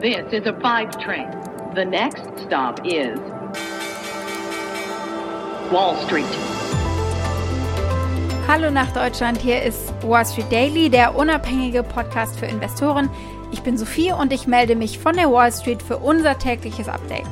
This is a five train. The next stop is Wall Street. Hallo nach Deutschland, hier ist Wall Street Daily, der unabhängige Podcast für Investoren. Ich bin Sophie und ich melde mich von der Wall Street für unser tägliches Update.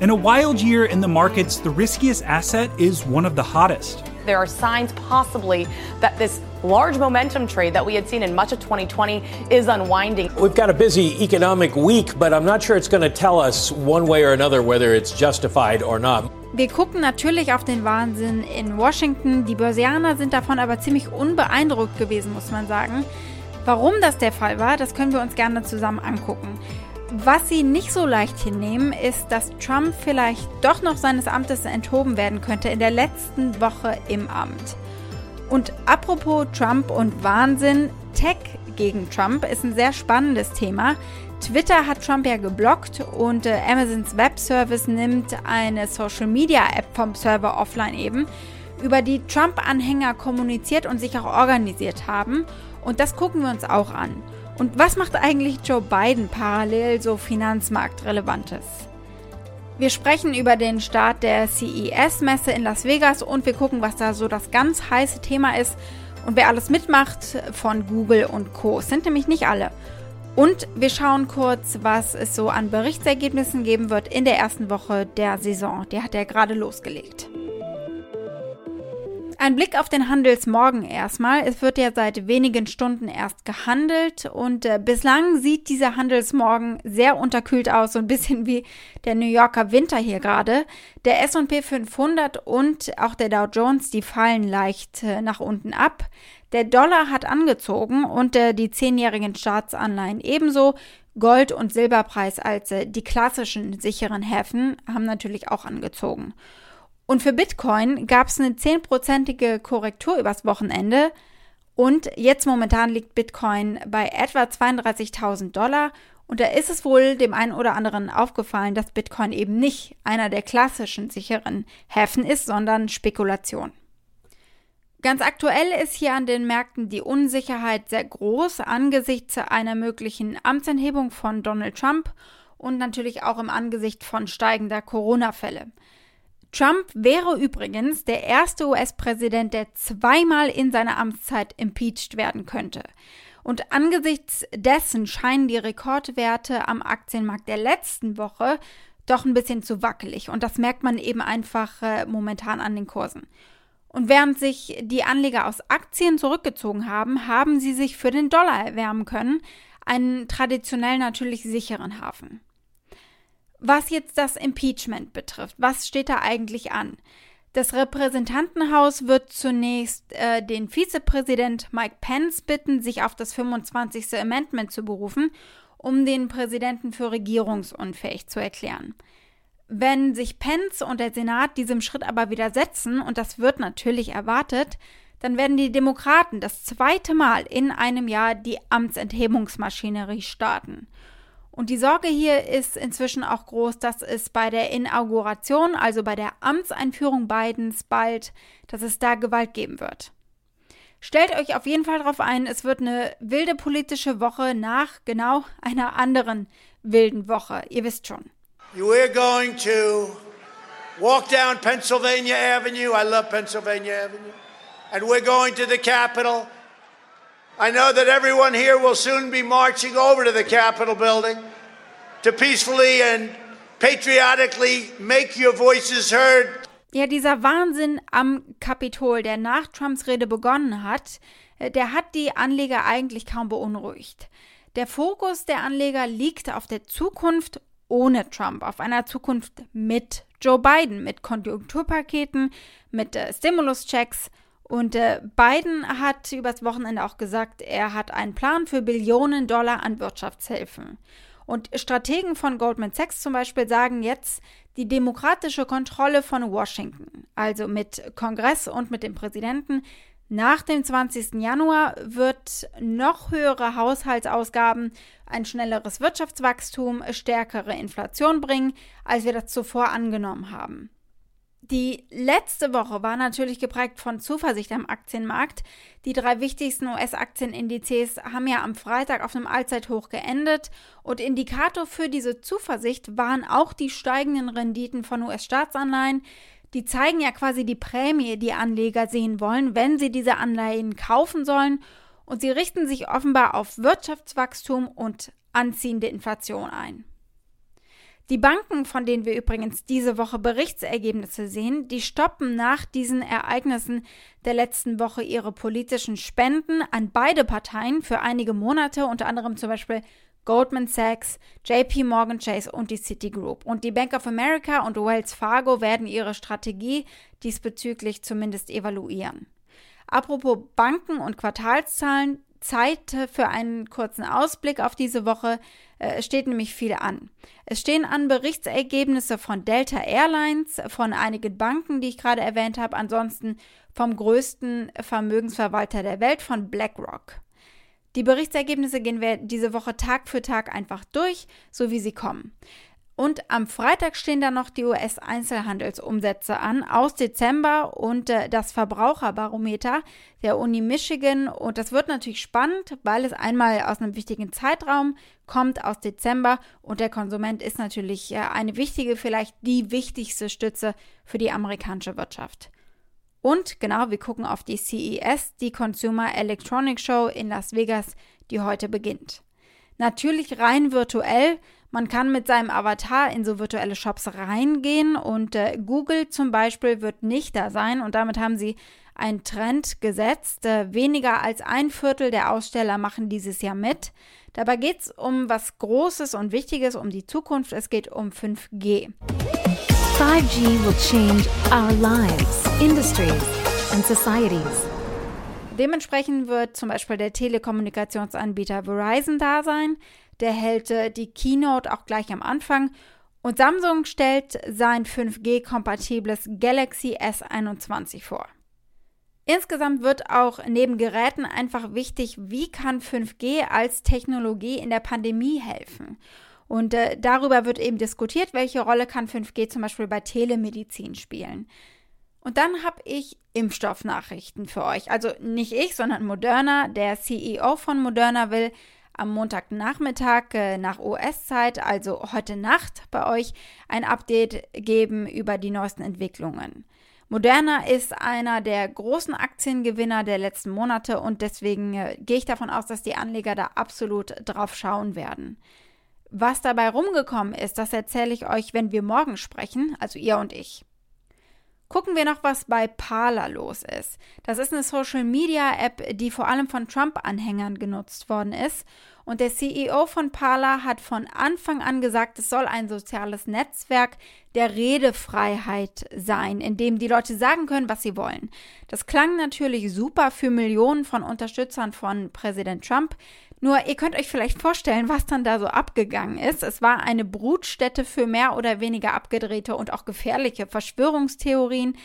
In a wild year in the markets, the riskiest asset is one of the hottest. There are signs possibly that this large momentum trade that we had seen in much of 2020 is unwinding. We've got a busy economic week, but I'm not sure it's going to tell us one way or another whether it's justified or not. Wir gucken natürlich auf den Wahnsinn in Washington. Die Börsianer sind davon aber ziemlich unbeeindruckt gewesen, muss man sagen. Warum das der Fall war, das können wir uns gerne zusammen angucken. Was sie nicht so leicht hinnehmen, ist, dass Trump vielleicht doch noch seines Amtes enthoben werden könnte in der letzten Woche im Amt. Und apropos Trump und Wahnsinn, Tech gegen Trump ist ein sehr spannendes Thema. Twitter hat Trump ja geblockt und äh, Amazons Webservice nimmt eine Social Media App vom Server offline eben, über die Trump-Anhänger kommuniziert und sich auch organisiert haben. Und das gucken wir uns auch an. Und was macht eigentlich Joe Biden parallel so finanzmarktrelevantes? Wir sprechen über den Start der CES-Messe in Las Vegas und wir gucken, was da so das ganz heiße Thema ist und wer alles mitmacht von Google und Co. Es sind nämlich nicht alle. Und wir schauen kurz, was es so an Berichtsergebnissen geben wird in der ersten Woche der Saison. Die hat ja gerade losgelegt. Ein Blick auf den Handelsmorgen erstmal. Es wird ja seit wenigen Stunden erst gehandelt und äh, bislang sieht dieser Handelsmorgen sehr unterkühlt aus, so ein bisschen wie der New Yorker Winter hier gerade. Der S&P 500 und auch der Dow Jones, die fallen leicht äh, nach unten ab. Der Dollar hat angezogen und äh, die zehnjährigen Staatsanleihen ebenso. Gold- und Silberpreis als äh, die klassischen sicheren Häfen haben natürlich auch angezogen. Und für Bitcoin gab es eine zehnprozentige Korrektur übers Wochenende. Und jetzt momentan liegt Bitcoin bei etwa 32.000 Dollar. Und da ist es wohl dem einen oder anderen aufgefallen, dass Bitcoin eben nicht einer der klassischen sicheren Häfen ist, sondern Spekulation. Ganz aktuell ist hier an den Märkten die Unsicherheit sehr groß angesichts einer möglichen Amtsenthebung von Donald Trump und natürlich auch im Angesicht von steigender Corona-Fälle. Trump wäre übrigens der erste US-Präsident, der zweimal in seiner Amtszeit impeached werden könnte. Und angesichts dessen scheinen die Rekordwerte am Aktienmarkt der letzten Woche doch ein bisschen zu wackelig. Und das merkt man eben einfach äh, momentan an den Kursen. Und während sich die Anleger aus Aktien zurückgezogen haben, haben sie sich für den Dollar erwärmen können, einen traditionell natürlich sicheren Hafen. Was jetzt das Impeachment betrifft, was steht da eigentlich an? Das Repräsentantenhaus wird zunächst äh, den Vizepräsident Mike Pence bitten, sich auf das 25. Amendment zu berufen, um den Präsidenten für regierungsunfähig zu erklären. Wenn sich Pence und der Senat diesem Schritt aber widersetzen, und das wird natürlich erwartet, dann werden die Demokraten das zweite Mal in einem Jahr die Amtsenthebungsmaschinerie starten. Und die Sorge hier ist inzwischen auch groß, dass es bei der Inauguration, also bei der Amtseinführung Bidens bald, dass es da Gewalt geben wird. Stellt euch auf jeden Fall darauf ein, es wird eine wilde politische Woche nach genau einer anderen wilden Woche. Ihr wisst schon. We're going to walk down Pennsylvania Avenue. I love Pennsylvania Avenue. And we're going to the Capitol. I know that everyone here will soon be marching over to the Capitol building to peacefully and patriotically make your voices heard. Ja, dieser Wahnsinn am Kapitol, der nach Trumps Rede begonnen hat, äh, der hat die Anleger eigentlich kaum beunruhigt. Der Fokus der Anleger liegt auf der Zukunft ohne Trump, auf einer Zukunft mit Joe Biden, mit Konjunkturpaketen, mit äh, Stimulus-Checks und äh, Biden hat übers Wochenende auch gesagt, er hat einen Plan für Billionen Dollar an Wirtschaftshilfen. Und Strategen von Goldman Sachs zum Beispiel sagen jetzt, die demokratische Kontrolle von Washington, also mit Kongress und mit dem Präsidenten, nach dem 20. Januar wird noch höhere Haushaltsausgaben, ein schnelleres Wirtschaftswachstum, stärkere Inflation bringen, als wir das zuvor angenommen haben. Die letzte Woche war natürlich geprägt von Zuversicht am Aktienmarkt. Die drei wichtigsten US-Aktienindizes haben ja am Freitag auf einem Allzeithoch geendet und Indikator für diese Zuversicht waren auch die steigenden Renditen von US-Staatsanleihen. Die zeigen ja quasi die Prämie, die Anleger sehen wollen, wenn sie diese Anleihen kaufen sollen und sie richten sich offenbar auf Wirtschaftswachstum und anziehende Inflation ein. Die Banken, von denen wir übrigens diese Woche Berichtsergebnisse sehen, die stoppen nach diesen Ereignissen der letzten Woche ihre politischen Spenden an beide Parteien für einige Monate, unter anderem zum Beispiel Goldman Sachs, JP Morgan Chase und die Citigroup. Und die Bank of America und Wells Fargo werden ihre Strategie diesbezüglich zumindest evaluieren. Apropos Banken und Quartalszahlen, Zeit für einen kurzen Ausblick auf diese Woche. Äh, es steht nämlich viel an. Es stehen an Berichtsergebnisse von Delta Airlines, von einigen Banken, die ich gerade erwähnt habe, ansonsten vom größten Vermögensverwalter der Welt, von BlackRock. Die Berichtsergebnisse gehen wir diese Woche Tag für Tag einfach durch, so wie sie kommen. Und am Freitag stehen dann noch die US-Einzelhandelsumsätze an aus Dezember und äh, das Verbraucherbarometer der Uni Michigan. Und das wird natürlich spannend, weil es einmal aus einem wichtigen Zeitraum kommt, aus Dezember. Und der Konsument ist natürlich äh, eine wichtige, vielleicht die wichtigste Stütze für die amerikanische Wirtschaft. Und genau, wir gucken auf die CES, die Consumer Electronics Show in Las Vegas, die heute beginnt. Natürlich rein virtuell. Man kann mit seinem Avatar in so virtuelle Shops reingehen und äh, Google zum Beispiel wird nicht da sein und damit haben sie einen Trend gesetzt. Äh, weniger als ein Viertel der Aussteller machen dieses Jahr mit. Dabei geht es um was Großes und Wichtiges, um die Zukunft. Es geht um 5G. 5G will change our lives, industries and societies. Dementsprechend wird zum Beispiel der Telekommunikationsanbieter Verizon da sein. Der hält äh, die Keynote auch gleich am Anfang. Und Samsung stellt sein 5G-kompatibles Galaxy S21 vor. Insgesamt wird auch neben Geräten einfach wichtig, wie kann 5G als Technologie in der Pandemie helfen. Und äh, darüber wird eben diskutiert, welche Rolle kann 5G zum Beispiel bei Telemedizin spielen. Und dann habe ich Impfstoffnachrichten für euch. Also nicht ich, sondern Moderna. Der CEO von Moderna will am Montagnachmittag äh, nach US-Zeit, also heute Nacht bei euch, ein Update geben über die neuesten Entwicklungen. Moderna ist einer der großen Aktiengewinner der letzten Monate und deswegen äh, gehe ich davon aus, dass die Anleger da absolut drauf schauen werden. Was dabei rumgekommen ist, das erzähle ich euch, wenn wir morgen sprechen, also ihr und ich. Gucken wir noch, was bei Parler los ist. Das ist eine Social-Media-App, die vor allem von Trump-Anhängern genutzt worden ist. Und der CEO von Parler hat von Anfang an gesagt, es soll ein soziales Netzwerk der Redefreiheit sein, in dem die Leute sagen können, was sie wollen. Das klang natürlich super für Millionen von Unterstützern von Präsident Trump. Nur ihr könnt euch vielleicht vorstellen, was dann da so abgegangen ist. Es war eine Brutstätte für mehr oder weniger abgedrehte und auch gefährliche Verschwörungstheorien.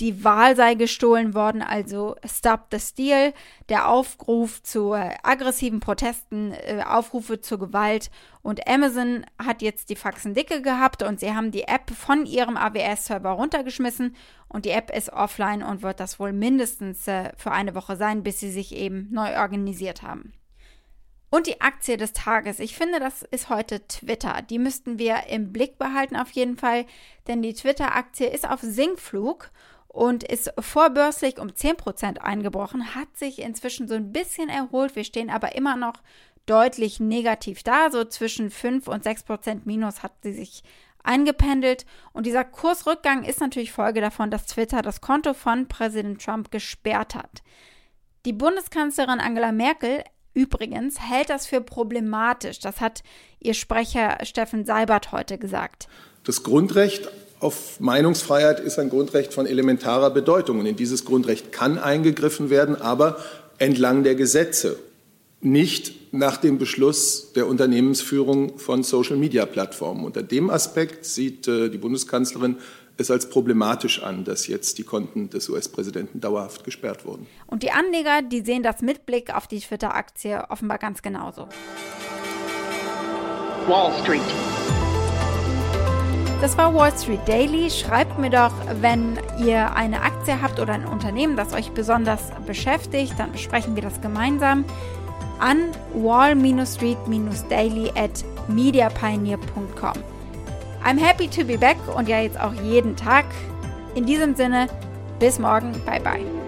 Die Wahl sei gestohlen worden, also Stop the Steal, der Aufruf zu äh, aggressiven Protesten, äh, Aufrufe zur Gewalt. Und Amazon hat jetzt die Faxen dicke gehabt und sie haben die App von ihrem AWS-Server runtergeschmissen und die App ist offline und wird das wohl mindestens äh, für eine Woche sein, bis sie sich eben neu organisiert haben. Und die Aktie des Tages. Ich finde, das ist heute Twitter. Die müssten wir im Blick behalten auf jeden Fall, denn die Twitter-Aktie ist auf Sinkflug und ist vorbörslich um 10% eingebrochen, hat sich inzwischen so ein bisschen erholt. Wir stehen aber immer noch deutlich negativ da, so zwischen 5 und 6% Minus hat sie sich eingependelt. Und dieser Kursrückgang ist natürlich Folge davon, dass Twitter das Konto von Präsident Trump gesperrt hat. Die Bundeskanzlerin Angela Merkel Übrigens hält das für problematisch. Das hat ihr Sprecher Steffen Seibert heute gesagt. Das Grundrecht auf Meinungsfreiheit ist ein Grundrecht von elementarer Bedeutung. Und in dieses Grundrecht kann eingegriffen werden, aber entlang der Gesetze, nicht nach dem Beschluss der Unternehmensführung von Social-Media-Plattformen. Unter dem Aspekt sieht äh, die Bundeskanzlerin es als problematisch an, dass jetzt die Konten des US-Präsidenten dauerhaft gesperrt wurden. Und die Anleger, die sehen das mit Blick auf die Twitter-Aktie offenbar ganz genauso. Wall Street. Das war Wall Street Daily. Schreibt mir doch, wenn ihr eine Aktie habt oder ein Unternehmen, das euch besonders beschäftigt, dann besprechen wir das gemeinsam an wall-street-daily at mediapioneer.com. I'm happy to be back und ja jetzt auch jeden Tag. In diesem Sinne, bis morgen. Bye bye.